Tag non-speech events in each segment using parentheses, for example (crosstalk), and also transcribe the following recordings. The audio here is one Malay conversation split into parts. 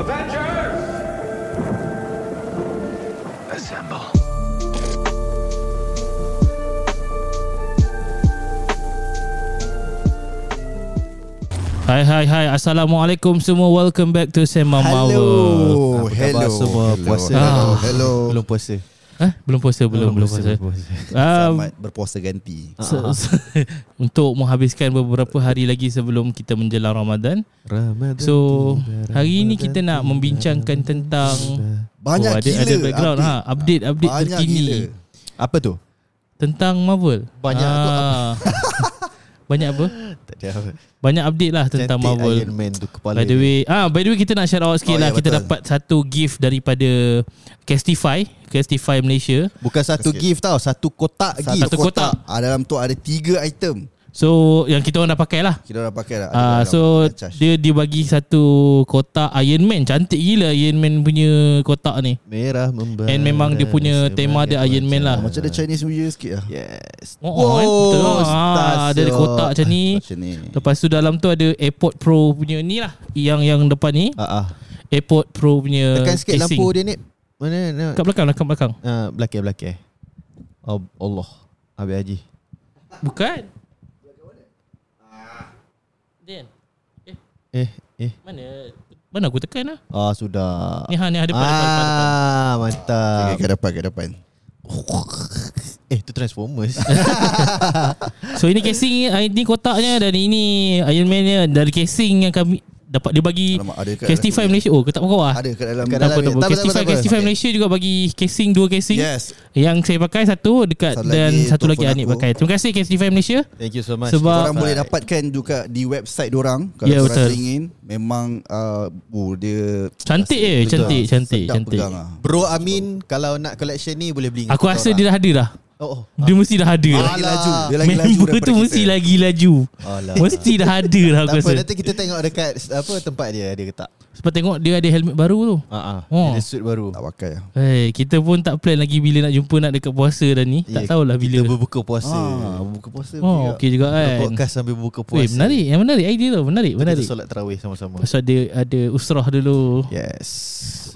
Avengers! Assemble. Hai hai hai Assalamualaikum semua Welcome back to Sema Marvel Hello, Apa hello. semua hello. puasa? Hello, Ah. hello. Belum puasa. Eh belum puasa belum belum puasa. (laughs) Ah, Selamat berpuasa ganti. se- se- (laughs) untuk menghabiskan beberapa hari lagi sebelum kita menjelang Ramadan. Ramadan. So hari ini kita nak membincangkan tentang Banyak oh, ada, gila ada background update. ha update update Banyak terkini gila. Apa tu? tentang Marvel. Banyak tu Ah. (laughs) Banyak apa? Tak ada apa. Banyak update lah tentang Cantik Marvel. Iron Man tu kepala. By the dia. way, ah by the way kita nak shout out sikit Oh, lah. ya, kita betul. dapat satu gift daripada Castify, Castify Malaysia. Bukan satu Sikit. gift tau, satu kotak gift. Satu kotak. Ah, dalam tu ada tiga item. So yang kita orang dah pakai lah. Kita dah pakai dah. Ada Ah dalam so dia dia bagi satu kotak Iron Man. Cantik gila Iron Man punya kotak ni. Merah membara. And memang dia punya tema dia Iron Man lah. macam ada Chinese New Year sikit lah. Yes. Oh, oh, eh, betul. Ah, stars ada kotak macam ni. (laughs) Macam ni. Lepas tu dalam tu ada AirPod Pro punya ni lah. Yang yang depan ni Ah ah. AirPod Pro punya Tekan sikit casing. lampu dia ni. Mana nak? Kat belakang, kat belakang. Ah, belakang belakang. Oh, Allah. Habis Haji. Bukan. Dan. Eh, eh. Mana? Mana aku tekan lah? Ah, sudah. Ni ha ni ha depan, depan, depan, depan. Ah, mantap. Okay, ke depan, ke depan. (laughs) Eh, tu Transformers. (laughs) So ini casing ah, ini kotaknya dan ini Iron Man nya dari casing yang kami dapat dia bagi Alamak, ada kat Castify dalam- Malaysia. Oh, kat bawah. Ada kat dalam. Kat dalam apa, tak ni. apa. Tak apa, tak Castify, apa, tak apa. Castify Okay. Malaysia juga bagi casing dua casing. Yes. Yang saya pakai satu dekat Satu dan lagi satu lagi Anik pakai. Terima kasih Castify Malaysia. Thank you so much. Sebab- Korang boleh dapatkan juga di website dorang kalau korang betul. ingin. Memang uh, oh, dia Cantik eh, cantik, cantik, cantik. lah. Bro Amin kalau nak collection ni boleh beli. Aku rasa orang. dia dah ada dah. Oh, oh. Dia mesti dah ada. Dia dah. lagi Alah. laju. Dia lagi laju Member daripada tu kita. mesti lagi laju. Alah. Mesti dah ada dah aku Tak apa, rasa. nanti kita tengok dekat apa tempat dia dia ketak. Sebab tengok dia ada helmet baru tu. Ha ah. Oh. Ada suit baru. Tak pakai lah. Hey, kita pun tak plan lagi bila nak jumpa nak dekat puasa dah ni. Tak Ya, tahulah bila. Kita berbuka puasa. Ah, buka puasa. Oh, okey juga kan. Podcast sambil berbuka Weh, puasa. menarik. Yang menarik idea tu. Menarik, Kita menarik. solat tarawih sama-sama. Pasal dia ada usrah dulu. Yes.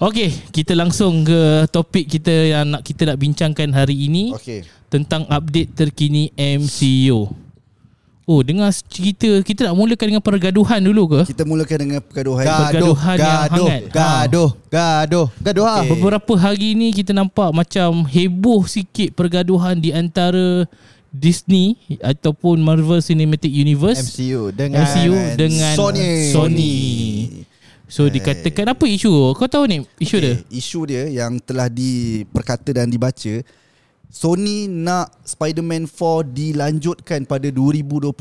Okey, kita langsung ke topik kita yang nak kita nak bincangkan hari ini Okey. tentang update terkini MCU. Oh, dengar cerita kita nak mulakan dengan pergaduhan dulu ke? Kita mulakan dengan pergaduhan. Gaduh, Pergaduhan yang gaduh, hangat. gaduh, gaduh, gaduh ah. Okey. Beberapa hari ni kita nampak macam heboh sikit pergaduhan di antara Disney ataupun Marvel Cinematic Universe MCU dengan MCU dengan Sony. Sony. So dikatakan apa isu? Kau tahu ni isu dia? Isu dia yang telah diperkata dan dibaca Sony nak Spider-Man 4 dilanjutkan pada 2025.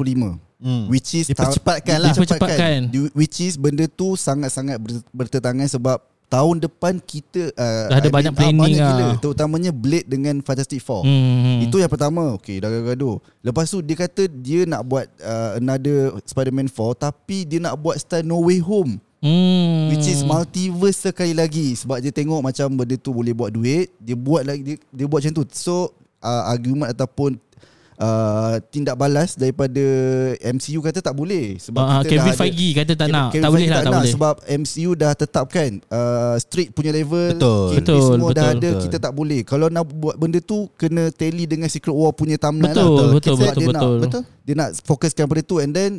Hmm. Which is Dipercepatkan lah. Dipercepatkan. Di- Which is benda tu sangat-sangat ber- bertentangan sebab tahun depan kita uh, Dah ada I banyak ah, planning banyak lah. gila, Terutamanya Blade dengan Fantastic Four. Hmm. Itu yang pertama Okay dah gaduh Lepas tu dia kata Dia nak buat uh, Another Spider-Man 4 Tapi dia nak buat style No Way Home Hmm. Which is multiverse sekali lagi Sebab dia tengok macam Benda tu boleh buat duit Dia buat lagi Dia, dia buat macam tu So uh, Argument ataupun uh, Tindak balas Daripada MCU kata tak boleh Sebab Ah, kita Kevin dah ada- Feige kata tak Kevin- nak. Kevin tak boleh Feige lah, tak nak boleh. Sebab MCU dah tetapkan uh, Street punya level Betul. Betul, Semua dah betul, ada betul. Kita tak boleh Kalau nak buat benda tu Kena tally dengan Secret War punya timeline Betul, lah betul, Sebab betul, dia betul. nak, Dia nak fokuskan pada tu And then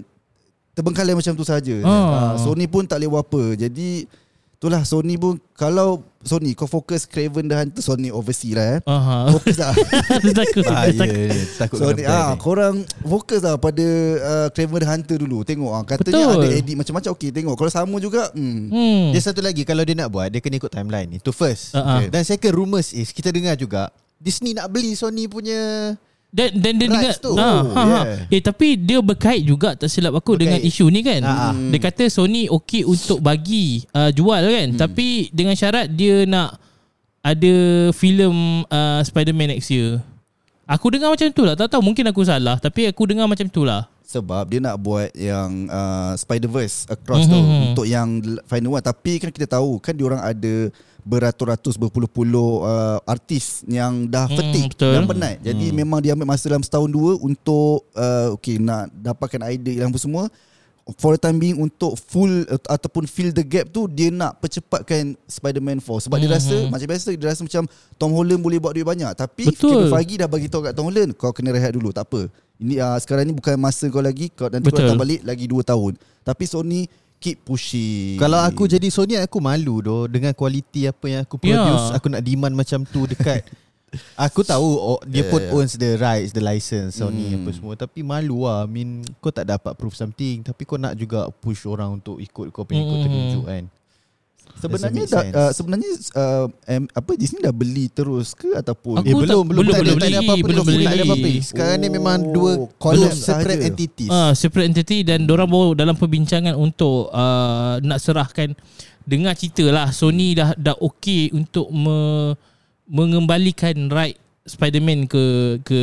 Terbengkalai macam tu saja. Ah. Ah. Sony pun tak boleh buat apa Jadi Itulah Sony pun Kalau Sony kau fokus Craven the Hunter Sony oversee lah eh Aha. Fokus lah (laughs) takut. Ah, dia ya, takut. ya, takut So kena ni, ban ah, ni. korang fokus lah pada uh, Craven the Hunter dulu Tengok ah, Katanya Betul. ada edit macam-macam Okey tengok Kalau sama juga hmm. Hmm. Dia satu lagi kalau dia nak buat dia kena ikut timeline. Itu first. Ah, ah. Okay. Dan second rumors is kita dengar juga Disney nak beli Sony punya Dan dan dia dengar tu. ha, Oh, ha, ha. yeah. Eh tapi dia berkait juga tak silap aku Berkait. dengan isu ni kan. Ha. Dia kata Sony okey untuk bagi uh, jual kan. Tapi dengan syarat dia nak ada filem uh, Spider-Man next year. Aku dengar macam tu lah. Tak tahu mungkin aku salah tapi aku dengar macam tu lah. Sebab dia nak buat yang uh, Spider-Verse Across tu Mhm. Untuk yang final one Tapi kan kita tahu Kan diorang ada Beratus-ratus Berpuluh-puluh uh, Artis Yang dah Hmm, fatigue betul. Dah penat Jadi memang dia ambil masa dalam setahun dua Untuk uh, Okay nak dapatkan idea yang semua for the time being untuk full uh, ataupun fill the gap tu dia nak percepatkan Spider-Man 4 sebab dia Mhm. rasa macam biasa dia rasa macam Tom Holland boleh buat duit banyak tapi. Kevin Feige dah bagi tahu kat Tom Holland kau kena rehat dulu tak apa ini uh, sekarang ni bukan masa kau lagi kau nanti kau Betul. datang balik lagi 2 tahun tapi Sony keep pushing Kalau aku jadi Sony aku malu doh dengan kualiti apa yang aku produce, Ya. aku nak demand macam tu dekat (laughs) Aku tahu oh, dia Yeah, pun yeah. owns the rights, the license Sony Hmm. apa semua tapi malu lah. I mean kau tak dapat prove something tapi kau nak juga push orang untuk ikut kau punya ikut Hmm. tertunjuk kan. Sebenarnya dah, uh, sebenarnya uh, um, apa Disney dah beli terus ke ataupun Aku Eh tak- belum belum belum tak ada, belum tak ada beli, apa-apa belum belum beli tak ada apa-apa. Sekarang ni memang Oh, dua collab separate sahaja. entities. Ah, separate entity dan orang baru dalam perbincangan untuk uh, nak serahkan dengar cerita lah Sony dah dah okey untuk me, mengembalikan right Spider-Man ke ke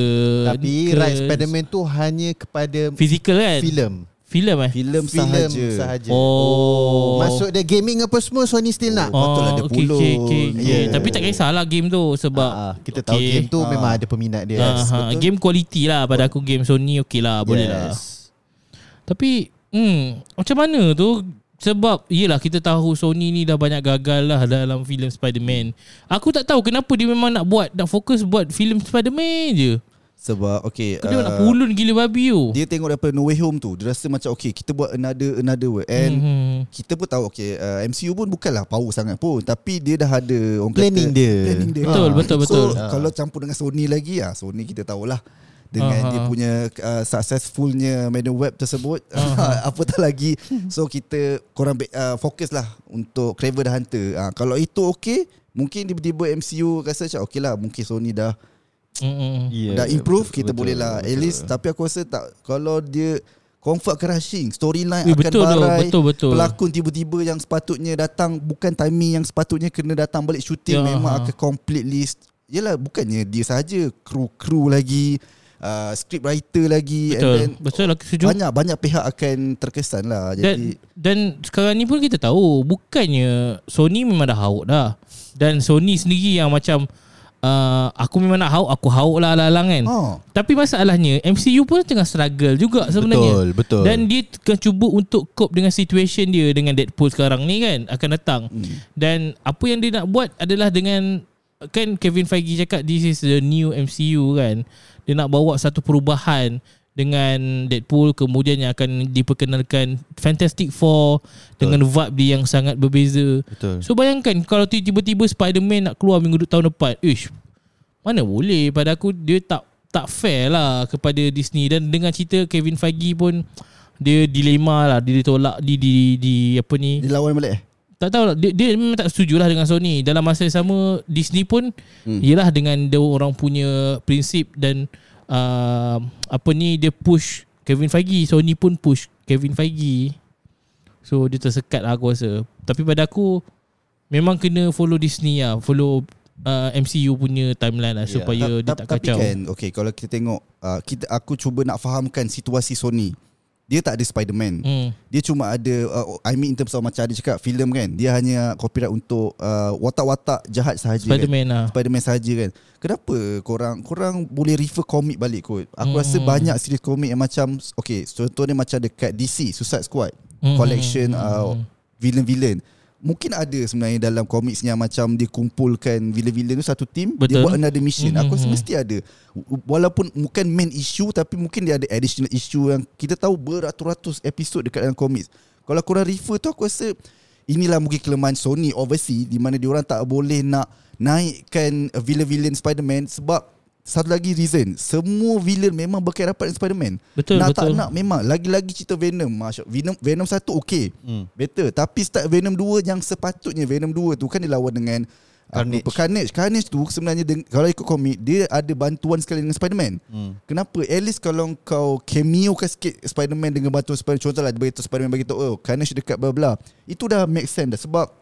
tapi ke right Spider-Man tu hanya kepada physical kan filem. Filem eh filem Filem sahaja sahaja. oh Masuk dia gaming apa semua Sony still nak. Oh. Patutlah dia okay, pulun. okay, okay, okay. Yeah. Tapi tak kisahlah game tu sebab Ah, ah, kita tahu okay. game tu Ah. memang ada peminat dia. Ah, ha, betul. game quality lah pada aku game Sony okey lah boleh lah. Yes. Tapi hmm, macam mana tu sebab yelah kita tahu Sony ni dah banyak gagal lah dalam filem Spider-Man. Aku tak tahu kenapa dia memang nak buat nak fokus buat filem Spider-Man je. Sebab okay Kau dia nak pulun gila babi tu. dia tengok daripada No Way Home tu dia rasa macam okay kita buat another another way and hmm. kita pun tahu okay uh, MCU pun bukanlah power sangat pun tapi dia dah ada orang Planning kata, dia. planning dia Betul, Ah. betul, so, betul. kalau campur dengan Sony lagi ah Sony kita tahulah dengan Aha. dia punya uh, successfulnya Madden Web tersebut (laughs) apatah lagi so kita korang be- uh, fokus lah untuk Craven the Hunter uh, kalau itu okay mungkin tiba-tiba MCU rasa macam okay lah mungkin Sony dah Yeah, dah improve betul, kita betul, boleh lah at betul. least tapi aku rasa tak kalau dia comfort ke rushing storyline Eh, akan betul tu, barai betul betul. pelakon tiba-tiba yang sepatutnya datang bukan timing yang sepatutnya kena datang balik Ya, shooting memang ha. akan completely yalah bukannya dia saja kru-kru lagi uh, script writer lagi Betul. and then Betul aku setuju. banyak banyak pihak akan terkesan lah Dan jadi dan sekarang ni pun kita tahu bukannya Sony memang dah hauk dah. Dan Sony sendiri yang macam uh, aku memang nak hauk, aku hauk lah lalang kan. oh, Tapi masalahnya MCU pun tengah struggle juga sebenarnya. Betul, betul. Dan dia tengah cuba untuk cope dengan situation dia dengan Deadpool sekarang ni kan akan datang. hmm. Dan apa yang dia nak buat adalah dengan kan Kevin Feige cakap this is the new MCU kan. Dia nak bawa satu perubahan dengan Deadpool kemudian yang akan diperkenalkan Fantastic Four dengan vibe dia yang sangat berbeza. betul. So bayangkan kalau tiba-tiba Spider-Man nak keluar minggu tahun depan. Ish. Mana boleh pada aku dia tak tak fair lah kepada Disney dan dengan cerita Kevin Feige pun dia dilema lah dia ditolak di di di apa ni dilawan balik eh tak tahu lah dia, dia memang tak setuju lah dengan Sony dalam masa yang sama Disney pun hmm. ialah dengan dia orang punya prinsip dan uh, apa ni dia push Kevin Feige. Sony pun push Kevin Feige. So dia tersekat lah aku rasa. Tapi pada aku memang kena follow Disney lah. Follow uh, MCU punya timeline lah Ya. supaya Ta- dia ta- tak tapi kacau. kan okay kalau kita tengok uh, kita aku cuba nak fahamkan situasi Sony dia tak ada Spider-Man hmm. dia cuma ada uh, I mean in terms of macam ada cakap filem kan dia hanya copyright untuk uh, watak-watak jahat sahaja kan Spider-Man lah Spider-Man sahaja kan Kenapa korang Korang boleh refer komik balik kot Aku Hmm. rasa banyak series komik yang macam Okay contohnya macam dekat DC Suicide Squad Hmm. Collection uh, Hmm. Villain-villain Mungkin ada sebenarnya dalam komiks yang macam dia kumpulkan villain-villain tu satu team dia Betul. buat another mission. Aku rasa Mhm. mesti ada. Walaupun bukan main issue tapi mungkin dia ada additional issue yang kita tahu beratus-ratus episod dekat dalam komiks. Kalau korang refer tu aku rasa inilah mungkin kelemahan Sony obviously di mana diorang tak boleh nak naikkan villain-villain Spider-Man sebab satu lagi reason semua villain memang berkait rapat dengan Spider-Man. Betul, nak betul. tak nak memang lagi-lagi cerita Venom Masya Venom Venom 1 okey. Hmm. Better Tapi start Venom 2 Yang sepatutnya Venom 2 tu Kan dia lawan dengan Carnage. Apa, Carnage Carnage tu sebenarnya deng- Kalau ikut komik Dia ada bantuan sekali dengan Spider-Man Hmm. Kenapa? At least kalau kau cameo kan sikit Spider-Man dengan bantuan Spider-Man Contohlah dia beritahu Spider-Man beritahu Oh Carnage dekat bla bla Itu dah make sense dah Sebab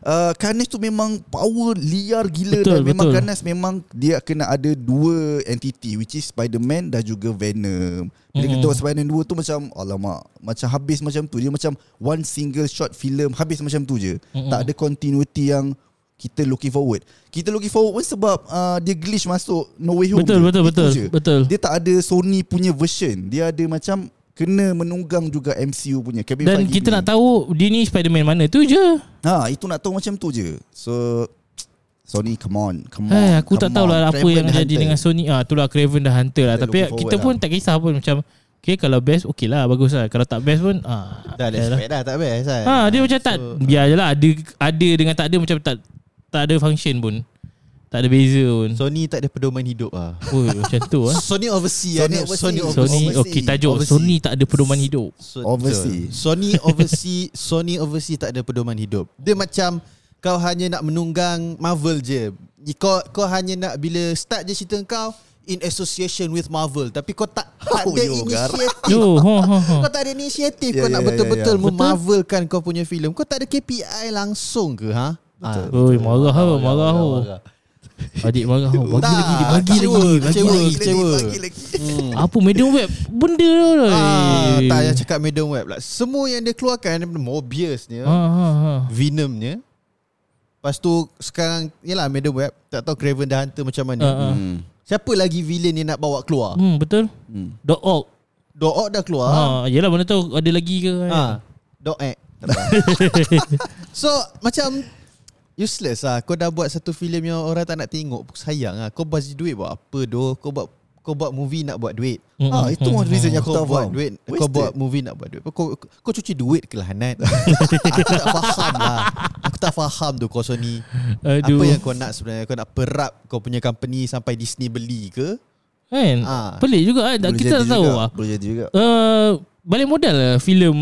Uh, Carnage tu memang power liar gila Betul, dan memang betul. Carnage memang dia kena ada dua entity which is Spider-Man dan juga Venom. Bila kita Mm-mm. tengok Spider-Man 2 tu macam alamak macam habis macam tu dia macam one single shot film habis macam tu je. Mm-mm. Tak ada continuity yang kita looking forward. Kita looking forward pun sebab uh, dia glitch masuk No Way Home. betul je. betul Itu betul je. betul Dia tak ada Sony punya version. Dia ada macam kena menunggang juga MCU punya Kevin Dan Feige kita ni. nak tahu dia ni Spider-Man mana tu je. Ha, itu nak tahu macam tu je. So Sony come on, come on. Hai, aku come tak tahu on. lah apa Craven yang the jadi Hunter. dengan Sony. Ah, itulah Craven dah Hunter lah. Kita Tapi kita pun lah. tak kisah pun macam Okay kalau best okay lah bagus lah Kalau tak best pun ah, Dah ada lah. dah tak best kan Ha, dia macam tak So- biar je lah ada ada dengan tak ada macam tak tak ada function pun. Tak ada beza pun. Sony tak ada pedoman hidup ah. Oh, macam tu ah. Sony oversee Sony ah. Sony Sony- Sony okey tajuk Oversee. Sony tak ada pedoman hidup. So- betul. Sony oversee (laughs) Sony oversee tak ada pedoman hidup. Dia macam kau hanya nak menunggang Marvel je. Kau kau hanya nak bila start je cerita kau in association with Marvel tapi kau tak (laughs) tak Oh, ada yo, inisiatif. Yo, ha ha ha. Kau tak ada inisiatif Ya, Kau nak ya, ya, betul-betul ya. Memarvelkan kau punya filem Kau tak ada KPI langsung ke ha? Betul. Ah, Oi, marah ha, marah ha. Adik marah ha. Bagi Tak, lagi, bagi kecewa, lagi, bagi kecewa, lagi. kecewa. Bagi lagi. Hmm. Apa medium web? Benda tu. Ah, tak payah cakap medium web lah. Semua yang dia keluarkan Mobiusnya, Ha ha ha. Venomnya. Lepas tu sekarang yalah medium web, tak tahu Craven the Hunter macam mana. Ha, ha. Hmm. Siapa lagi villain yang nak bawa keluar? Hmm, betul. Hmm. Dot org. Dook dah keluar. Ha, yalah mana tahu ada lagi ke kan. Ha. Dook eh. (laughs) so macam useless lah. Kau dah buat satu filem yang orang tak nak tengok. Sayang lah. Kau bagi duit buat apa doh? Kau buat kau buat movie nak buat duit. Hmm, Ah, itu hmm, one reason yang aku kau tak buat duit Kau Wasted. buat movie nak buat duit Kau, kau cuci duit ke lah Hanat (laughs) Aku tak faham lah Aku tak faham tu kau Sony Aduh. Apa yang kau nak sebenarnya Kau nak perap Kau punya company Sampai Disney beli ke Kan? Ah. Pelik juga kan. Boleh Kita jadi tak tahu juga. lah. Boleh jadi juga. Uh, balik modal lah filem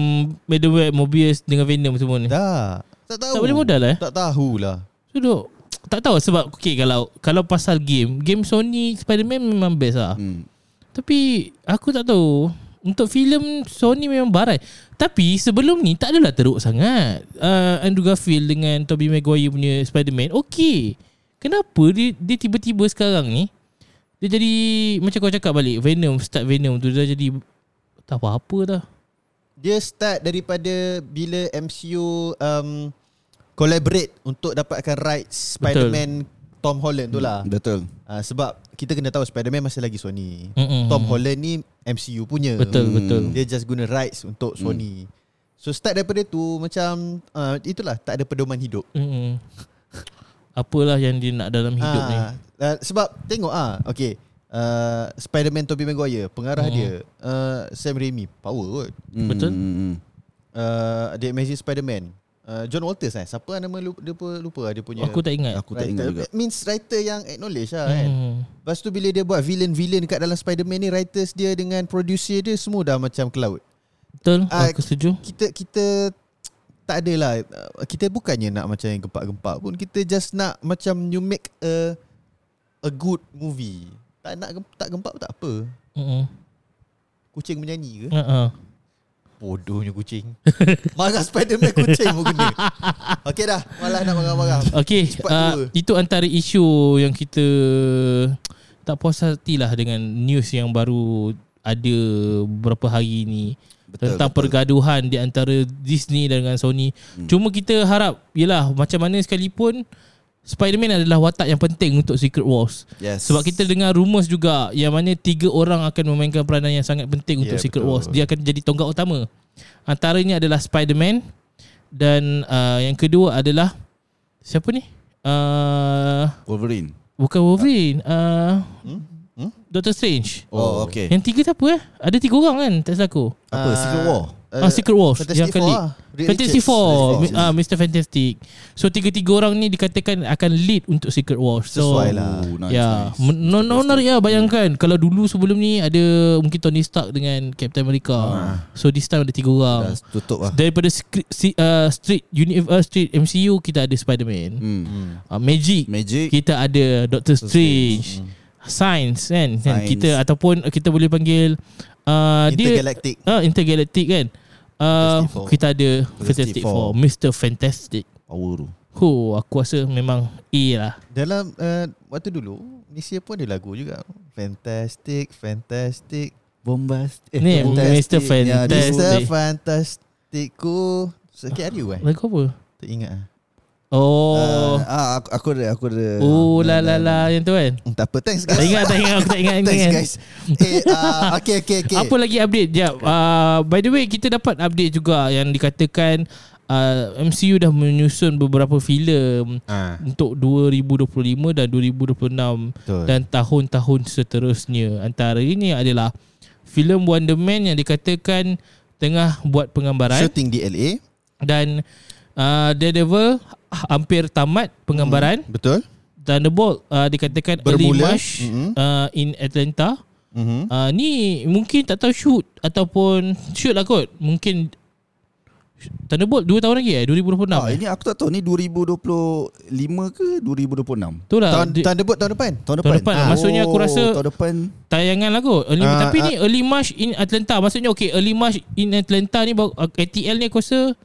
Madam Web, Mobius dengan Venom semua ni. Dah Tak tahu Tak boleh modal eh? Tak tahulah So duk tak tahu sebab okay, kalau kalau pasal game, game Sony Spider-Man memang best lah. Hmm. Tapi aku tak tahu untuk filem Sony memang barai. Tapi sebelum ni tak adalah teruk sangat. Uh, Andrew Garfield dengan Tobey Maguire punya Spider-Man okey. Kenapa dia, dia tiba-tiba sekarang ni dia jadi macam kau cakap balik Venom start Venom tu dia jadi tak apa-apa dah. Dia start daripada Bila MCU um, Collaborate Untuk dapatkan rights Spider-Man Tom Holland tu lah Betul. uh, Sebab Kita kena tahu Spider-Man masih lagi Sony Mm-mm. Tom Holland ni MCU punya Betul Hmm. betul. Dia just guna rights untuk Sony. So start daripada tu macam uh, itulah tak ada pedoman hidup. Mm-mm. Apalah yang dia nak dalam hidup ni. Ah, uh, sebab tengok ah okay uh, Spider-Man Tobey Maguire pengarah Hmm. dia uh, Sam Raimi power kot. Hmm, Betul. hmm, hmm. Uh, The Amazing Spider-Man uh, John Walters eh siapa lah nama lupa, dia lupa, lupa lah dia punya Aku tak ingat. Aku tak ingat juga. Means writer yang acknowledge lah kan. Hmm. Lepas tu bila dia buat villain-villain kat dalam Spider-Man ni writers dia dengan producer dia semua dah macam cloud. Betul, Ah, aku setuju. kita kita tak adalah uh, kita bukannya nak macam yang gempak-gempak pun kita just nak macam you make a a good movie tak nak tak gempak tak apa Mm-mm. kucing menyanyi ke Uh-uh. bodohnya kucing (laughs) marah Spiderman kucing pun guna okey dah malah nak marah-marah Cepat uh, itu antara isu yang kita tak puas hati lah dengan news yang baru ada beberapa hari ni Betul, tentang betul. pergaduhan di antara Disney dan dengan Sony. Hmm. Cuma kita harap yalah macam mana sekalipun Spider-Man adalah watak yang penting untuk Secret Wars. Yes. Sebab kita dengar rumours juga yang mana tiga orang akan memainkan peranan yang sangat penting untuk Ya, Secret betul. Wars. Dia akan jadi tonggak utama. Antaranya adalah Spider-Man dan uh, yang kedua adalah siapa ni? Uh, Wolverine. bukan Wolverine. Uh, Hmm? Hmm? Doctor Strange. Oh, okay. Yang tiga siapa eh? Ada tiga orang kan? Tak salah aku. Apa? Secret War? Uh, ah, Secret Wars Fantastic yang kali. Four lah. Fantastic. Four, Reed ah Mr Fantastic. So tiga-tiga orang ni dikatakan akan lead untuk Secret Wars. So Sesuai lah. Oh, nice, Ya, nice. no, no, menarik ya bayangkan kalau dulu sebelum ni ada mungkin Tony Stark dengan Captain America. So this time ada tiga orang. Dah tutup lah. Daripada script, uh, Street Uni, uh, Street MCU kita ada Spider-Man. Hmm. Hmm. Uh, Magic Magic. kita ada Doctor Strange. Science kan, kan Science. kita ataupun kita boleh panggil uh, dia Intergalactic uh, Intergalactic kan. Uh, kita ada Fantastic Four. Mr Fantastic. Power tu. Huh, aku rasa memang A lah. Dalam uh, waktu dulu Malaysia pun ada lagu juga Fantastic Fantastic Bombast. Ni, Mr. Fantastic. Mr. Fantastic ku Sikit hari eh Lagu apa? Tak ingat ah. Oh. Ah, aku, aku ada, aku ada. oh la la la yang tu kan. Hmm, Tak apa, thanks Tak guys. ingat tak ingat aku tak ingat (laughs) Thanks ingat. guys. Eh, uh, okay, okay, okay. Apa lagi update? Jap. Uh, by the way kita dapat update juga yang dikatakan uh, MCU dah menyusun beberapa filem Ah, untuk 2025 dan 2026 betul. dan tahun-tahun seterusnya. Antara ini adalah filem Wonder Man yang dikatakan tengah buat penggambaran Shooting di LA. dan uh, Daredevil hampir tamat penggambaran. Betul. Thunderbolt uh, dikatakan early Bermula. March Mhm. uh, in Atlanta. Mm-hmm. Uh, ni mungkin tak tahu shoot ataupun shoot lah kot. Mungkin Thunderbolt 2 tahun lagi eh 2026. Ah, eh? ini aku tak tahu ni 2025 ke 2026. Tu lah Tahun, di- tahun debut tahun depan. Tahun depan. depan. Maksudnya aku rasa- tahun depan tayangan lah kot early, Ah, Tapi ah. ni early March in Atlanta Maksudnya okay Early March in Atlanta ni baru- uh, ATL ni aku rasa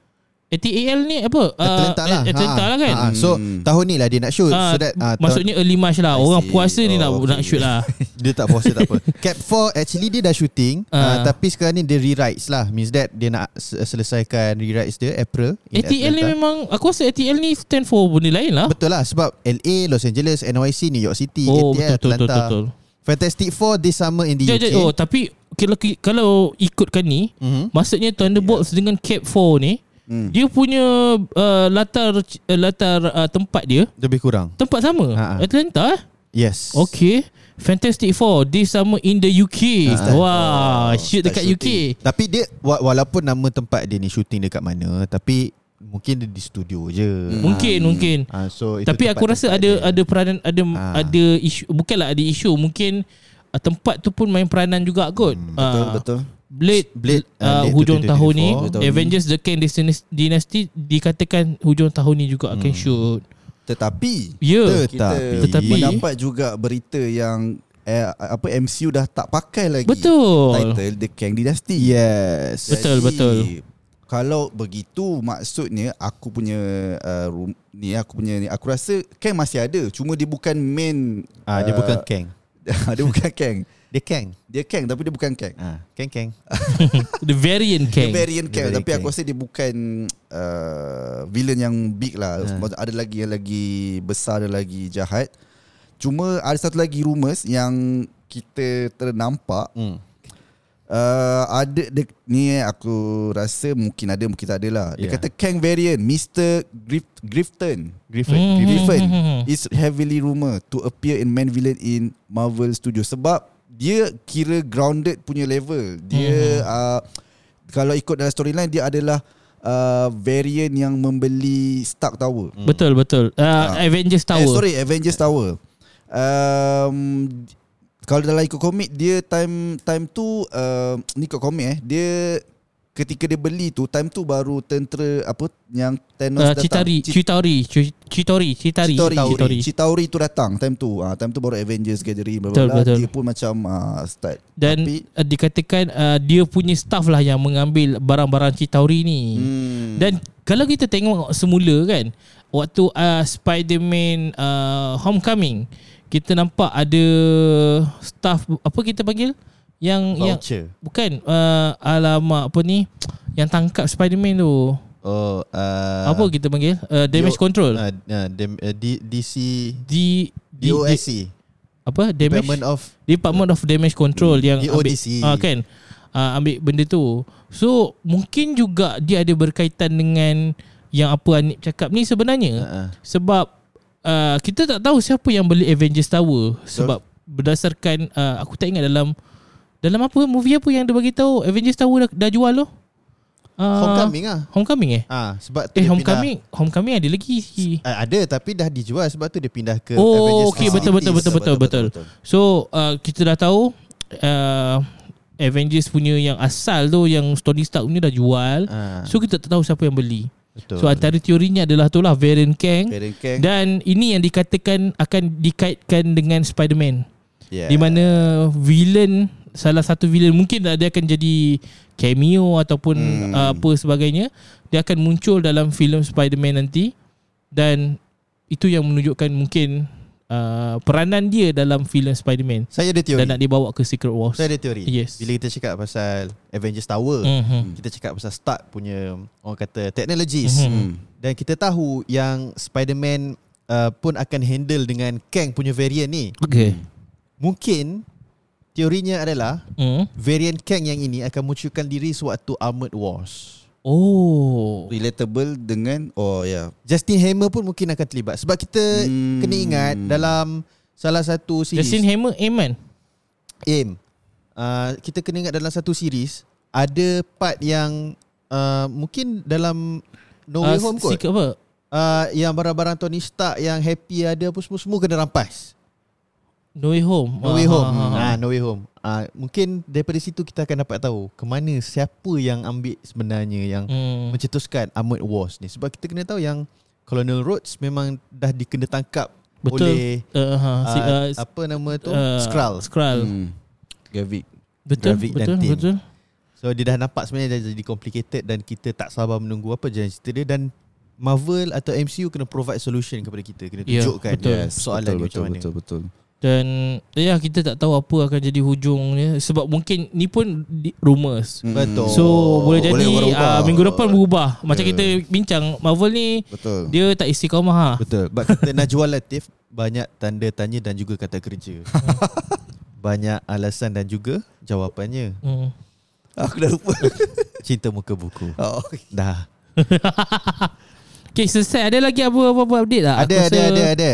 ATL ni apa Uh, Atlanta lah. Atlanta Ha, lah kan ha, So Hmm. tahun ni lah dia nak shoot. Ah, so that, ah, tahun- Maksudnya early March lah Orang puasa ni nak, Oh, nak okay. shoot lah (laughs) Dia tak puasa tak apa (laughs) Cap 4 actually dia dah shooting uh. Ah. Tapi sekarang ni dia rewrites lah Means that dia nak se- selesaikan rewrites dia April ATL ni Atlanta. memang Aku rasa ATL ni stand for benda lain lah Betul lah sebab LA, Los Angeles, NYC, New York City, Oh ATL, betul betul betul, Atlanta betul. Fantastic Four this summer in the Jap, UK jap, Oh tapi kalau, kalau ikutkan ni Mhm. Maksudnya Thunderbolts dengan Cap 4 ni Hmm. Dia punya uh, latar uh, latar uh, tempat dia Lebih kurang Tempat sama Ha, ha. Atlanta eh Yes Okay Fantastic Four This summer in the UK Ah. Wah Oh, Shoot dekat UK Tapi dia wa- Walaupun nama tempat dia ni Shooting dekat mana Tapi Mungkin dia di studio je Mungkin Mungkin Ah, so itu Tapi aku rasa ada dia. ada peranan ada Ah. ada isu bukanlah ada isu mungkin uh, tempat tu pun main peranan juga kot. Hmm, betul Ah, betul. Blade, Blade, uh, uh, late hujung 2024. tahun ni. Avengers The Kang Dynasty- Dynasty dikatakan hujung tahun ni juga akan Hmm. shoot. Tetapi Ya. Yeah. kita Tetapi- mendapat juga berita yang eh, apa MCU dah tak pakai lagi Betul. title The Kang Dynasty. Yes Betul, betul. Kalau begitu maksudnya aku punya uh, room, ni aku punya ni aku rasa Kang masih ada cuma dia bukan main ah, Dia uh, bukan Kang (laughs) dia bukan Kang. Dia Kang Dia Kang tapi dia bukan Kang. ah, Kang Kang (laughs) The variant Kang. variant Dia Kang variant tapi aku rasa dia bukan uh, villain yang big lah. Ha. Ada lagi yang lagi besar dan lagi jahat. Cuma ada satu lagi rumours yang kita ternampak hmm. Uh, ada de, ni aku rasa mungkin ada mungkin tak ada lah. Dia Yeah. kata Kang variant Mr. Grif, Grifton. Griffin Hmm. Griffin Hmm. is heavily rumour to appear in main villain in Marvel Studios sebab dia kira grounded punya level. Dia uh, kalau ikut dalam storyline dia adalah uh, variant yang membeli Stark Tower. Betul betul. Uh, Ah. Avengers Eh, Tower. sorry, Avengers Tower. Um, kalau dalam ikut komik dia time time tu uh, ni ikut komik eh dia ketika dia beli tu time tu baru tentera apa yang Thanos Uh, datang. Chitari, Chit- Chitori, Chi- Chitori, Chitari, Chitauri, Chitori. Chitauri tu datang time tu. Ah time tu baru Avengers gathering bla Betul, bla. betul. Dia pun macam ah start. Dan Tapi uh, dikatakan uh, dia punya staff lah yang mengambil barang-barang Chitauri ni. hmm, Dan kalau kita tengok semula kan waktu uh, Spider-Man uh, Homecoming kita nampak ada staff apa kita panggil yang yang Voucher bukan uh, alamak apa ni yang tangkap Spider-Man tu. Oh uh, apa kita panggil? Uh, damage Yo- control. uh, uh, dem, uh, D, DC di di, di DOSC apa damage Department of Department of Damage Control yang ambil DODC. ah, kan ah, ambil benda tu. So mungkin juga dia ada berkaitan dengan yang apa Anip cakap ni sebenarnya uh, sebab uh, kita tak tahu siapa yang beli Avengers Tower sebab berdasarkan uh, aku tak ingat dalam dalam apa movie apa yang dia bagi tahu Avengers Tower dah, dah jual loh. Uh, Homecoming ah. Homecoming eh? Ah sebab tu Eh Homecoming Homecoming ada lagi Pindah, uh, ada tapi dah dijual sebab tu dia pindah ke Oh Avengers okey betul Facilities. betul betul betul betul. So uh, kita dah tahu uh, Avengers punya yang asal tu yang Tony Stark punya dah jual. Ah, So kita tak tahu siapa yang beli. Betul. So antara teorinya adalah tu lah Variant Kang Variant Kang. dan ini yang dikatakan akan dikaitkan dengan Spider-Man. yeah. Di mana villain salah satu villain mungkin dia akan jadi cameo ataupun Hmm. uh, apa sebagainya dia akan muncul dalam filem Spider-Man nanti dan itu yang menunjukkan mungkin uh, peranan dia dalam filem Spider-Man Saya ada teori. dan nak dibawa ke Secret Wars. Saya ada teori. Yes. Bila kita cakap pasal Avengers Tower, Mhm. kita cakap pasal Stark punya orang kata technologies. Mhm. Hmm. Dan kita tahu yang Spider-Man uh, pun akan handle dengan Kang punya variant ni. Okay. Mungkin teorinya adalah Hmm. variant Kang yang ini akan munculkan diri sewaktu Armored Wars. Oh. Relatable dengan Oh ya Justin Hammer pun mungkin akan terlibat sebab kita Hmm. kena ingat dalam salah satu series Justin Hammer Amen. AIM uh, kita kena ingat dalam satu series ada part yang uh, mungkin dalam No Way Home kot Secret apa? uh, yang barang-barang Tony Stark yang happy ada apa semua semua kena rampas No Way Home. No Way Ah, Home ah, ah. ah, No Way Home uh, mungkin daripada situ kita akan dapat tahu ke mana siapa yang ambil sebenarnya yang Hmm. mencetuskan Armored Wars ni sebab kita kena tahu yang Colonel Rhodes memang dah dikena tangkap Betul. oleh Uh, uh, si, uh, uh, apa nama tu uh, Skrull Skrull. hmm. Gavik Betul, Gravik dan betul, Tim. betul. So dia dah nampak sebenarnya dah jadi complicated dan kita tak sabar menunggu apa jalan cerita dia dan Marvel atau MCU kena provide solution kepada kita kena Ya, tunjukkan betul. soalan betul, dia betul, macam mana. betul, betul. Dan ya kita tak tahu apa akan jadi hujungnya sebab mungkin ni pun di, rumors. Hmm. Betul. So boleh jadi berubah. uh, minggu depan berubah. Macam Ya. kita bincang Marvel ni Betul dia tak istiqamah ha. Betul. But kata Najwa Latif banyak tanda tanya dan juga kata kerja. (laughs) banyak alasan dan juga jawapannya. Hmm. Aku dah lupa (laughs) Cinta muka buku. oh. Dah. (laughs) Okay selesai Ada lagi apa-apa update tak? Ada ada ada ada.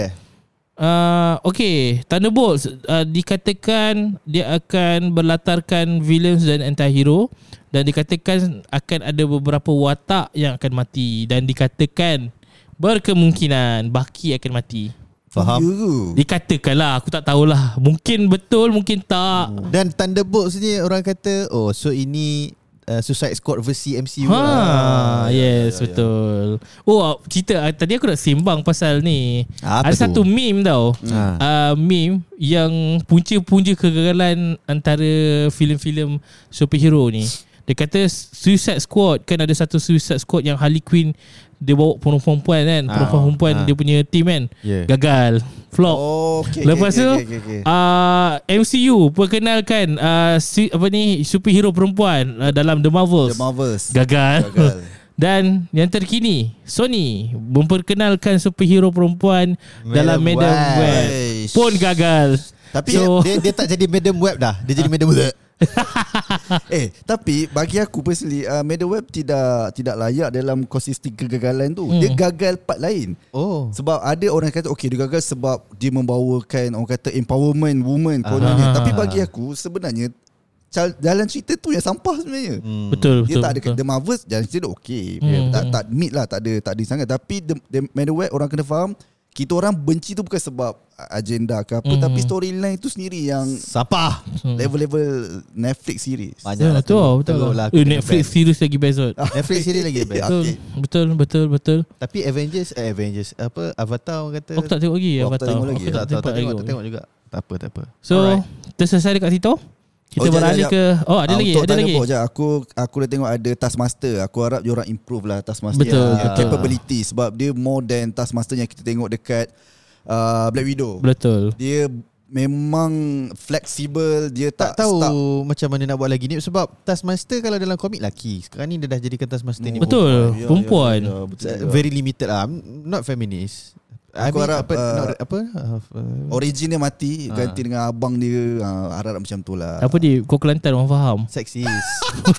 Uh, okay Thunderbolts uh, Dikatakan Dia akan berlatarkan Villains dan anti-hero Dan dikatakan Akan ada beberapa watak Yang akan mati Dan dikatakan Berkemungkinan Baki akan mati Faham? You. Dikatakan lah Aku tak tahulah Mungkin betul Mungkin tak Dan Thunderbolts ni orang kata oh so ini uh, Suicide Squad versi MCU lah. Ha, yes betul. Oh, cerita ah, tadi aku nak sembang pasal ni. Apa Ada tu? satu meme tau. Ha. Uh, meme yang punca-punca kegagalan antara filem-filem superhero ni. Dia kata Suicide Squad kan ada satu Suicide Squad yang Harley Quinn dia bawa perempuan-perempuan kan, Ah, perempuan-perempuan ah. dia punya team kan. Yeah. Gagal, flop. Oh, okay, Lepas okay, tu okay, okay, okay. uh, MCU perkenalkan uh, si, apa ni superhero perempuan uh, dalam The Marvels. The Marvels Gagal. Gagal. (laughs) Dan yang terkini Sony memperkenalkan superhero perempuan Madam dalam Madam Web. Pun gagal. Tapi So- dia, dia tak jadi Madam Web dah. Dia jadi Madam Web. (laughs) Eh tapi bagi aku personally uh, Web tidak tidak layak dalam konsisten kegagalan tu. Hmm. Dia gagal part lain. Oh. Sebab ada orang kata okay dia gagal sebab dia membawakan orang kata empowerment woman kononnya. Tapi bagi aku sebenarnya jalan cerita tu yang sampah sebenarnya. Hmm. Betul Dia betul. tak ada betul. The Marvels jalan cerita dia okey. Hmm. Tak tak meet lah tak ada tak ada sangat tapi the, the Madam Web orang kena faham kita orang benci tu bukan sebab agenda ke apa Hmm. tapi storyline tu sendiri yang Sampah. level-level Netflix series. Banyak Ya, lah betul lah Eh, Netflix ban. series lagi best kot. (laughs) Netflix sini lagi best. Betul, Okay. betul betul betul. Tapi Avengers eh Avengers apa Avatar orang kata Aku tak tengok lagi Oh, aku Avatar. tak tengok lagi. Aku tak, tak, tak, tengok tengok, lagi. tak tengok juga. Tak apa tak apa. So, Alright. terselesai dekat situ. Kita Oh, beralih jap, ke Oh, ada Ah, lagi, untuk ada lagi. Je, aku aku dah tengok ada Taskmaster. Aku harap dia orang improve lah Taskmaster. Betul, punya betul. Capability sebab dia more than Taskmaster yang kita tengok dekat uh, Black Widow. Betul. Dia memang fleksibel, dia Tak, tak, tahu stuck. macam mana nak buat lagi ni sebab Taskmaster kalau dalam komik lelaki. Sekarang ni dia dah jadikan Taskmaster ni Betul, Ya, ya, perempuan. ya, ya, betul juga. very limited lah. I'm not feminist. Aku harap, apa, uh, not, apa uh, Origin dia mati Ah. Ganti dengan abang dia uh, Harap macam tu lah Apa dia? Kau Kelantan orang faham. seksis.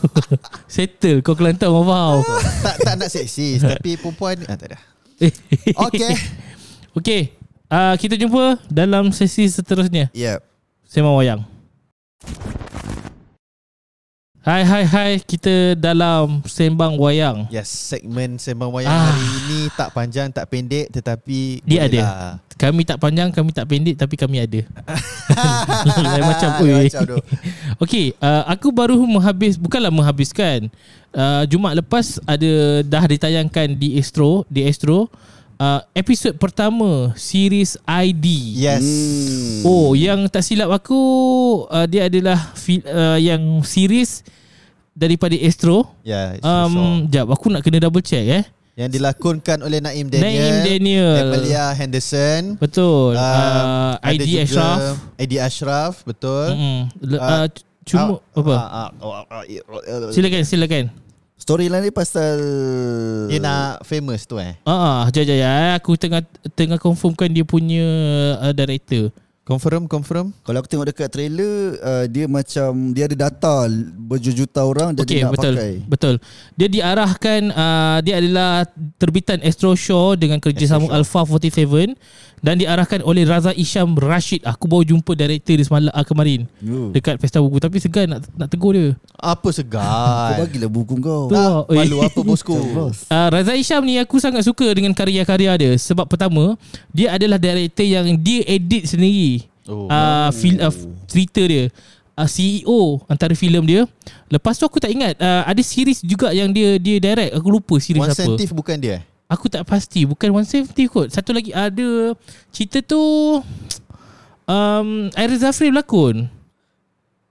(laughs) Settle kau Kelantan orang faham. (laughs) tak tak nak seksis tapi perempuan ah, tak ada. (laughs) Okay. Okay. Uh, kita jumpa dalam sesi seterusnya. Yeah Sembang Wayang. Hai hai hai kita dalam Sembang Wayang. Yes, segmen sembang wayang Ah. hari ini tak panjang, tak pendek tetapi Dia ada. lah. Kami tak panjang, kami tak pendek tapi kami ada. Lain macam Lain oi. macam tu. (laughs) Okey, uh, aku baru menghabis bukanlah menghabiskan. Uh, Jumaat lepas ada dah ditayangkan di Astro, di Astro uh, episod pertama series ID. Yes. Hmm. Oh, yang tak silap aku uh, dia adalah fi- uh, yang series daripada Astro. Yeah, it's for sure. Um, jap aku nak kena double check eh. Yang dilakonkan oleh Naim Daniel Naim Daniel. Emilia Henderson Betul. Um, uh, ada ID Ashraf. ID Ashraf Betul Mm-mm. Le- Ah, uh, cuma Ah, apa? ah, ah, oh, ah, ah, eh, Silakan, silakan. Storyline ni pasal Dia nak famous tu eh Ah, uh, jap jap jap. Aku tengah tengah confirmkan dia punya uh, director. Confirm confirm Kalau aku tengok dekat trailer uh, Dia macam Dia ada data Berjuta orang Dan Okey, dia nak betul. pakai Betul. Dia diarahkan uh, dia adalah terbitan Astro Shaw dengan kerjasama Alpha 47 dan diarahkan oleh Raza Isham Rashid. Aku baru jumpa director dia semalam uh, kemarin. Yo. dekat Pesta Buku. Tapi segan nak nak tegur dia. Apa Kau segar bagilah buku kau. Tu Ah, ah, Malu eh. apa bosku? (laughs) Uh, Raza Isham ni aku sangat suka dengan karya-karya dia. Sebab pertama dia adalah director yang dia edit sendiri. Oh. uh, fil, uh, cerita dia. Uh, CEO antara filem dia. Lepas tu aku tak ingat uh, ada series juga yang dia dia direct. Aku lupa series One apa. Sentif bukan dia aku tak pasti bukan 170 kot satu lagi ada cerita tu um, Aira Zafri berlakon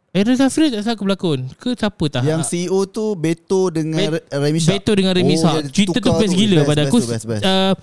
Aira Zafri tak salah aku berlakon ke siapa tak Yang CEO tu Beto dengan Bet- Remy Shah Beto dengan Remy Oh, Shah. Cerita tu best gila pada best, aku. best, best, best. Uh,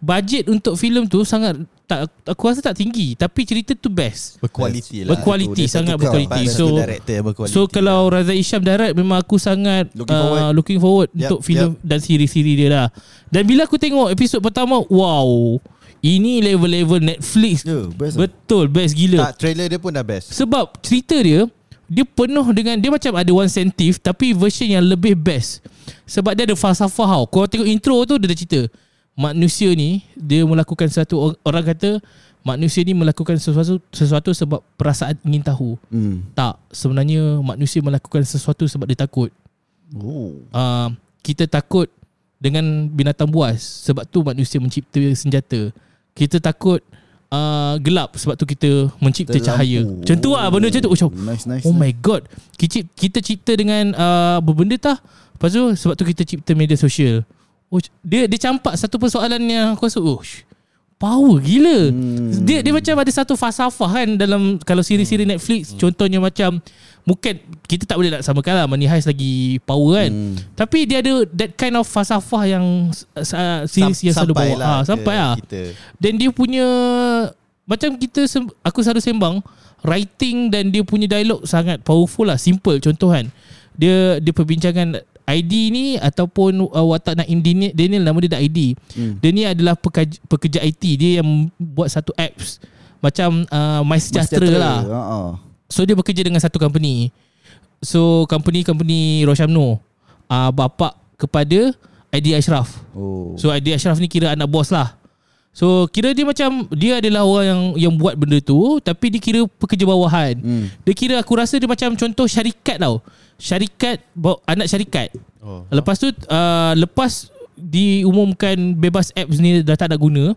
budget untuk filem tu sangat tak aku rasa tak tinggi tapi cerita tu best. Berkualiti lah Berkualiti sangat berkualiti. So berkualiti so kalau Raza Isham direct memang aku sangat Looking uh, forward. looking forward Yep, untuk filem dan siri-siri dia lah. Dan bila aku tengok episod pertama wow ini level-level Netflix. Ya, best lah. Betul best gila. tak, trailer dia pun dah best Sebab cerita dia dia penuh dengan dia macam ada one sentif tapi version yang lebih best. Sebab dia ada falsafah tau. Kau tengok intro tu dia ada cerita. Manusia ni dia melakukan satu orang kata manusia ni melakukan sesuatu sesuatu sebab perasaan ingin tahu. hmm. Tak, sebenarnya manusia melakukan sesuatu sebab dia takut. Oh Uh, kita takut dengan binatang buas sebab tu manusia mencipta senjata. Kita takut uh, gelap sebab tu kita mencipta Kita cahaya. Macam tu lah benda macam tu. Oh, Nice nice Oh nice. my god Kita, kita cipta dengan uh, Berbenda tah Lepas tu Sebab tu kita cipta media sosial oh, Dia dia campak satu persoalan yang Aku rasa oh, Power gila. Hmm. Dia dia macam ada satu falsafah kan Dalam Kalau siri-siri Netflix Contohnya macam Mungkin Kita tak boleh nak samakan lah Money Heist lagi power kan. Hmm. Tapi dia ada That kind of falsafah yang uh, Series yang selalu bawa. Ha, ke Sampai lah. dan dia punya macam kita aku selalu sembang writing dan dia punya dialog sangat powerful lah simple contoh kan. Dia dia perbincangan ID ni ataupun uh, watak Naim Daniel, Daniel nama dia dah ID Hmm. dia ni adalah pekerja, pekerja IT dia yang buat satu apps. Macam uh, My Sejahtera lah. ha. So dia bekerja dengan satu company. So company-company Roshamno uh, Bapak kepada ID Ashraf. Oh. So ID Ashraf ni kira anak bos lah. So kira dia macam Dia adalah orang yang yang buat benda tu Tapi dia kira pekerja bawahan. Hmm. Dia kira aku rasa dia macam contoh syarikat tau Syarikat bawa- Anak syarikat. Oh. Lepas tu uh, Lepas diumumkan bebas apps ni dah tak nak guna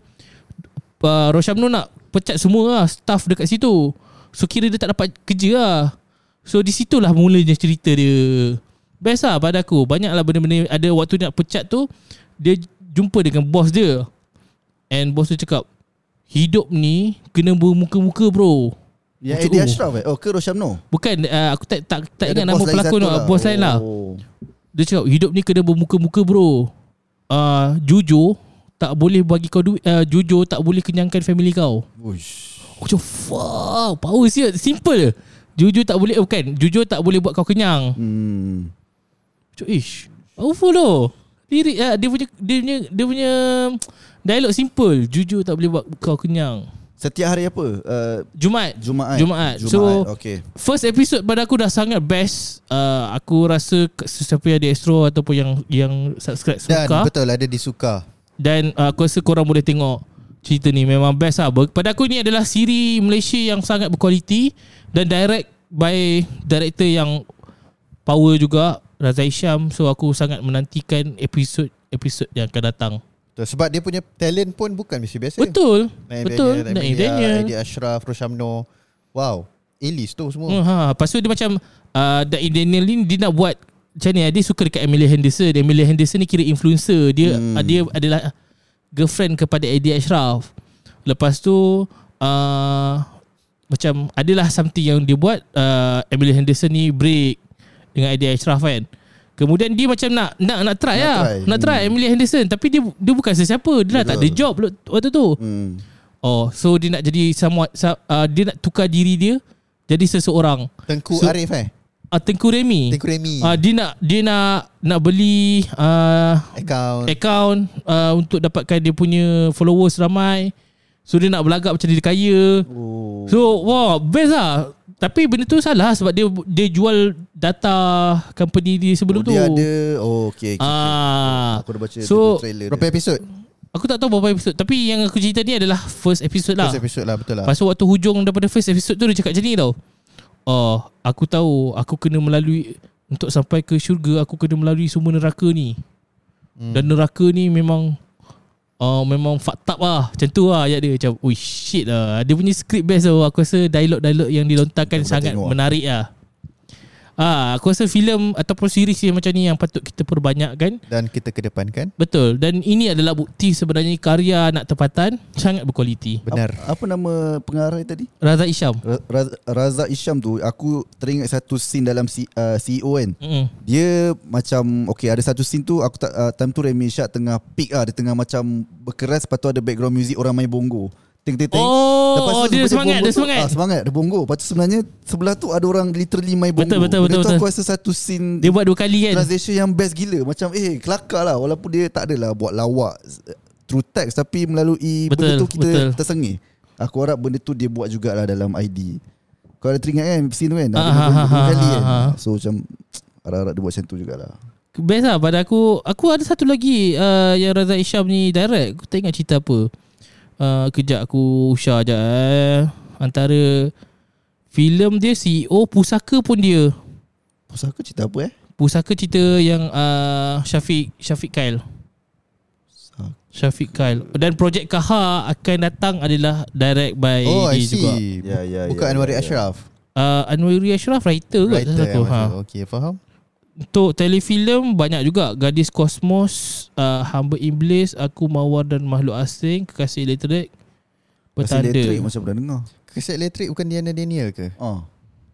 uh, Roshamno nak pecat semua lah staff dekat situ. So kira dia tak dapat kerja lah. So di situlah mulanya cerita dia Best lah pada aku. Banyak lah benda-benda Ada waktu dia nak pecat tu Dia jumpa dengan bos dia. And bos tu cakap Hidup ni Kena bermuka-muka bro Yang Macam, Eddie oh. Ashraf eh? Oh ke Roshamno Bukan uh, Aku tak tak, tak ingat nama pelakon lah. Bos lain lah. Oh. Dia cakap hidup ni kena bermuka-muka bro. Uh, Jujur Tak boleh bagi kau duit uh, Jujur tak boleh kenyangkan family kau. Uish. Aku macam Fuck Power siap. Simple. Je Jujur tak boleh eh, Bukan Jujur tak boleh buat kau kenyang. Hmm. Macam ish Powerful tu. Lirik uh, dia punya Dia punya Dia punya Dialog simple. Jujur tak boleh buat kau kenyang Setiap hari apa? Uh, Jumaat Jumaat. Jumaat. So- okay. First episode pada aku dah sangat best uh, Aku rasa Sesiapa yang ada Astro Ataupun yang Yang subscribe Dan suka betul ada disuka. Dan uh, aku rasa korang boleh tengok Cerita ni memang best lah Pada aku ni adalah siri Malaysia yang sangat berkualiti Dan direct by Director yang Power juga Raza Isham So aku sangat menantikan episod Episod yang akan datang Betul. Sebab dia punya talent pun bukan biasa-biasa. Betul Naim Betul Daniel, Naim Daniel. Eddie Ashraf, Roshamno. Wow. A-list tu semua. Hmm, ha. Lepas tu dia macam uh, Naim Daniel ni Dia nak buat Macam ni Dia suka dekat Emilia Henderson Emilia Henderson ni kira influencer Dia Hmm. uh, dia adalah Girlfriend kepada Eddie Ashraf Lepas tu uh, Macam Adalah something yang dia buat uh, Emilia Henderson ni break Dengan Eddie Ashraf kan Kemudian dia macam nak nak nak try Nak lah. try. Nak try Emily Henderson tapi dia dia bukan sesiapa. Dia dah tak ada job waktu tu. Hmm. Oh, so dia nak jadi somewhat uh, dia nak tukar diri dia jadi seseorang. Tengku So- Arif eh Uh, Tengku Remy. Tengku Remy Uh, dia nak dia nak nak beli uh, Account account uh, untuk dapatkan dia punya followers ramai. So dia nak berlagak macam dia kaya. Oh. So wah best lah. Tapi benda tu salah sebab dia dia jual data company dia sebelum oh, tu. Dia ada Oh okay, okay, Ah. Aku dah baca So, so, trailer Berapa dia. episod? Aku tak tahu berapa episod Tapi yang aku cerita ni adalah First episode lah First episode lah betul lah Lepas tu waktu hujung Daripada first episode tu Dia cakap macam ni tau Oh Aku tahu Aku kena melalui Untuk sampai ke syurga Aku kena melalui semua neraka ni hmm. Dan neraka ni memang Oh memang fucked up lah. Macam tu lah ayat dia. Macam Oh shit lah. Dia punya script best tau. Aku rasa dialog-dialog yang dilontarkan Sangat tengok. menarik lah Ah, aku rasa filem ataupun series yang macam ni yang patut kita perbanyakkan. Dan kita kedepankan. Betul. Dan ini adalah bukti sebenarnya karya anak tempatan sangat berkualiti. Benar. Apa, apa nama pengarah tadi? Raza Isham. Ra- Raz- Raza Isham tu Aku teringat satu scene dalam C, uh, CEO kan. Mm. Dia macam Okay ada satu scene tu Aku tak uh, Time tu Remy Shah tengah peak lah Dia tengah macam Berkeras Lepas tu ada background music Orang main bongo Ting ting ting Oh, Lepas oh, tu dia sebab semangat, dia tu, semangat. ah, Semangat Dia bongo Lepas tu sebenarnya Sebelah tu ada orang Literally main bongo Betul, betul, betul, tu betul. aku rasa satu scene Dia buat dua kali kan. Translation yang best gila Macam eh kelakar lah Walaupun dia tak adalah Buat lawak eh, Through text Tapi melalui Betul, Benda tu kita betul. tersengih Aku harap benda tu dia buat jugalah Dalam ID Kau ada teringat kan Scene tu kan Ada Ah, dua, ah, dua ah, kali ah, kan ah. So macam (tsk) Harap-harap dia buat macam tu jugalah Best lah pada aku. Aku ada satu lagi uh, yang Raza Isham ni direct. Aku tak ingat cerita apa. Uh, kejap aku usah je eh. Antara filem dia CEO pusaka pun dia. Pusaka cerita apa eh Pusaka cerita yang uh, Syafiq Syafiq Kail. Syafiq Kail dan projek Kaha akan datang adalah direct by Oh I dia see juga. Ya ya Bukan ya, Anwar ya, ya. Ashraf Uh, Anwari Ashraf writer, writer Writer kot yang Ha. Okay faham Untuk telefilm banyak juga. Gadis Kosmos, uh, Hamba Iblis, Aku Mawar dan Makhluk Asing, Kekasih Elektrik, Petanda. elektrik macam pernah dengar. Keset elektrik bukan Diana Daniel ke? Oh.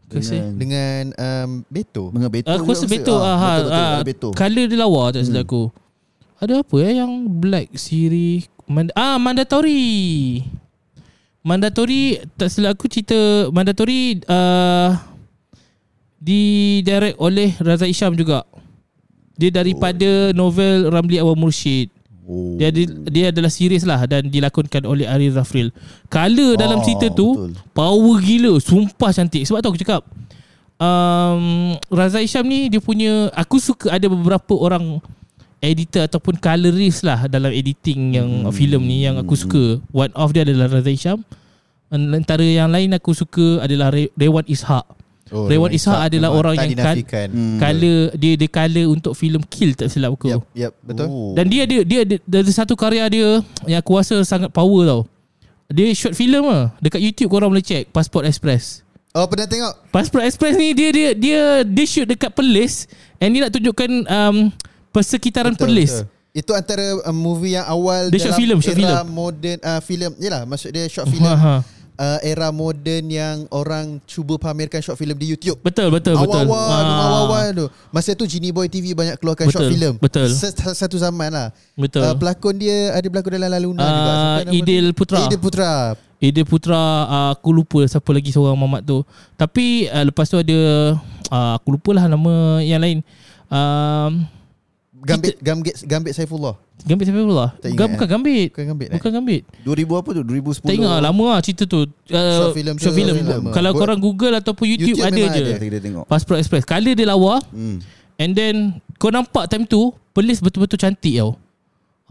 Kasih. Dengan Dengan um, Beto. Dengan Beto Aku rasa Beto ah, Ah, ha, Betul betul ah, ada Beto. Color dia lawa tak silap aku. Ada apa eh yang Black Siri? Mand- Ah Mandatory. Mandatory Tak silap aku cerita Mandatory uh, Di direct oleh Raza Isham juga. Dia daripada novel Ramli Awal Mursyid. Oh. Dia, dia, adalah series lah Dan dilakonkan oleh Ari Zafril. Color dalam Oh, cerita tu betul. Power gila Sumpah cantik. Sebab tu aku cakap um, Raza Isham ni Dia punya Aku suka ada beberapa orang Editor ataupun colorist lah Dalam editing yang hmm. filem ni Yang aku suka. One of dia adalah Raza Isham. Antara yang lain aku suka adalah Re- Rewan Ishak oh, Rewan Ishak adalah orang yang kan- dinafikan. Hmm. Dia dia color untuk filem Kill tak silap aku Yep, yep, betul Oh. dan dia dia dia, ada satu karya dia yang aku rasa sangat power tau. Dia short film lah. Dekat YouTube korang boleh check Passport Express. Oh pernah tengok Passport Express ni dia dia dia dia shoot dekat Perlis and dia nak tunjukkan um, persekitaran Betul, Perlis. betul. Itu antara uh, movie yang awal Dia short dalam film, short era film. moden uh, film. Yalah maksud dia short film. Ha, ha. Uh, era moden yang orang cuba pamerkan short film di YouTube. Betul betul betul. Awal-awal, Ah, awal-awal tu. Masa tu Genie Boy TV banyak keluarkan short Betul, film. betul. Satu zaman lah. Betul. Uh, pelakon dia ada berlakon dalam La Luna Ah, juga. Nama Idil dia? Putra. Idil Putra. Ida Putra uh, aku lupa siapa lagi seorang mamat tu. Tapi uh, lepas tu ada uh, aku lupalah nama yang lain. Um, Gambit Gambit Gambit Saifullah. Gambit? Tak ingat, Gam, bukan Gambit. Bukan Gambit. Bukan Gambit. 2000 apa tu 2010 Tak ingat lah, lama lah cerita tu uh, Short film Short film film. Kalau Buat- korang google Ataupun YouTube, YouTube ada je ada. kita, tengok Passport Express Color dia lawa hmm. And then Kau nampak time tu Pelis betul-betul cantik tau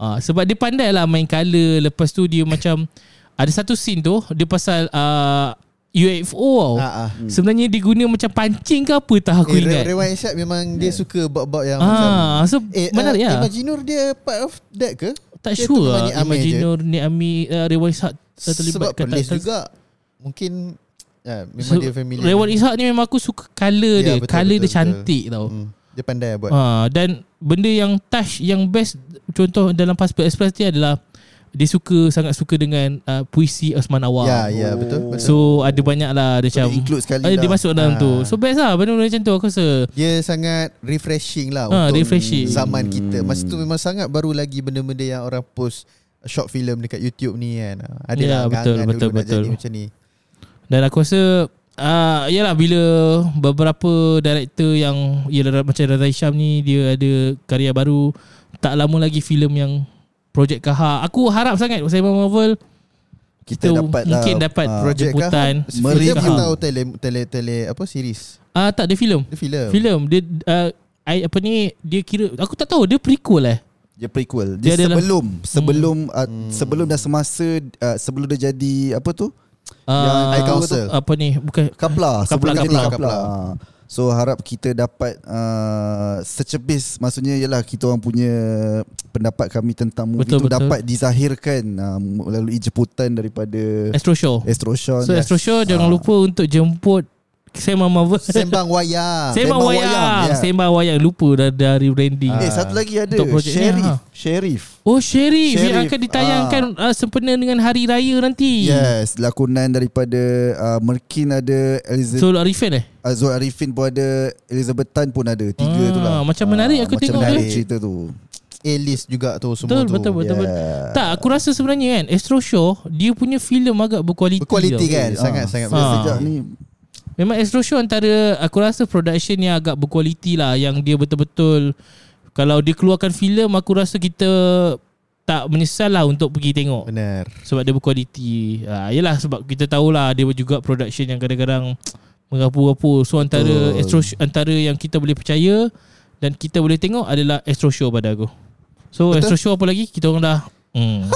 ha, Sebab dia pandai lah main color Lepas tu dia macam Ada satu scene tu Dia pasal uh, UFO tau Ha ah. Sebenarnya dia guna macam pancing ke apa tak aku Eh, ingat Re- Rewan Isyad memang dia suka bab-bab yang macam Ah, so Eh, menarik uh, lah. Imaginur dia part of that ke? Tak dia sure lah. Imaginur Ni Ami uh, Rewan Ishak uh, terlibat Sebab pelis juga Mungkin ya, Memang dia familiar Rewan Ishak ni memang aku suka color Ya, dia betul, Color betul, dia betul. cantik tau hmm, Dia pandai buat Ha, dan benda yang touch yang best contoh dalam Passport Express dia adalah dia suka sangat suka dengan uh, puisi Osman Awang. Ya, ya, betul, betul. So ada banyak lah dia So, macam dia include sekali dia lah. masuk dalam Ah. tu. So best lah benda-benda macam tu aku rasa. Dia sangat refreshing lah Ha, untuk refreshing. zaman kita. Masa tu memang sangat baru lagi benda-benda yang orang post short film dekat YouTube ni kan. Ada Ya, lah betul, betul, dulu nak betul. jadi macam ni. Dan aku rasa uh, Yalah bila beberapa director yang Yalah macam Razai Syam ni Dia ada karya baru Tak lama lagi filem yang Project Kaha Aku harap sangat Saiman Marvel Kita kita dapat mungkin lah, dapat ah, Project jemputan Mereview. Film atau tele, tele, tele apa series? Ah tak dia filem Dia film. Filem dia uh, I, apa ni dia kira aku tak tahu dia prequel eh Dia prequel. Dia Dia, adalah- sebelum sebelum uh, Hmm. sebelum dah semasa uh, sebelum dia jadi apa tu? uh, High Council. apa ni bukan Kapla, Kapla, sebelum jadi kapla, kapla. kapla. Ah. So harap kita dapat uh, secepis maksudnya ialah kita orang punya pendapat kami tentang movie Betul, tu betul. dapat dizahirkan uh, melalui jemputan daripada Astro Show Astro Sean. So Astro Show jangan lupa untuk jemput Sembang Marvel Sembang wayang. Sembang Sembang wayang, wayang, ya. Sembang wayang lupa dah dari branding. Eh satu lagi ada projek ni, Sheriff. ha. Sheriff. Oh Sheriff, yang Sheriff, akan ditayangkan uh, sempena dengan hari raya nanti. Yes, lakonan daripada uh, Merkin ada Elizabeth So Arifin eh? Azul Arifin pun ada Elizabeth Tan pun ada Tiga Ah, tu lah macam menarik aku macam tengok menarik dia. cerita tu A-list juga tu semua Betul, tu. betul, betul, betul. Yeah. Tak, aku rasa sebenarnya kan Astro Show dia punya filem agak berkualiti. Berkualiti kan? Ah. Sangat-sangat Ah. Sejak ni Memang Astro Show antara aku rasa production yang agak berkualiti lah yang dia betul-betul kalau dia keluarkan filem aku rasa kita tak menyesal lah untuk pergi tengok. Benar. Sebab dia berkualiti ha, Yelah sebab kita tahulah Dia juga production yang kadang-kadang Mengapu-apu So antara Betul. Astro Antara yang kita boleh percaya Dan kita boleh tengok adalah Astro Show pada aku So Betul. Astro Show apa lagi Kita orang dah hmm.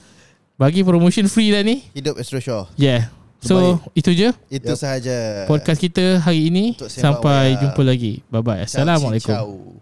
(laughs) Bagi promotion free dah ni Hidup Astro Shaw. Yeah So Terbaik. itu je Itu Yep. sahaja. Podcast kita hari ini Sampai jumpa lagi Bye bye Ciao, Assalamualaikum ciao.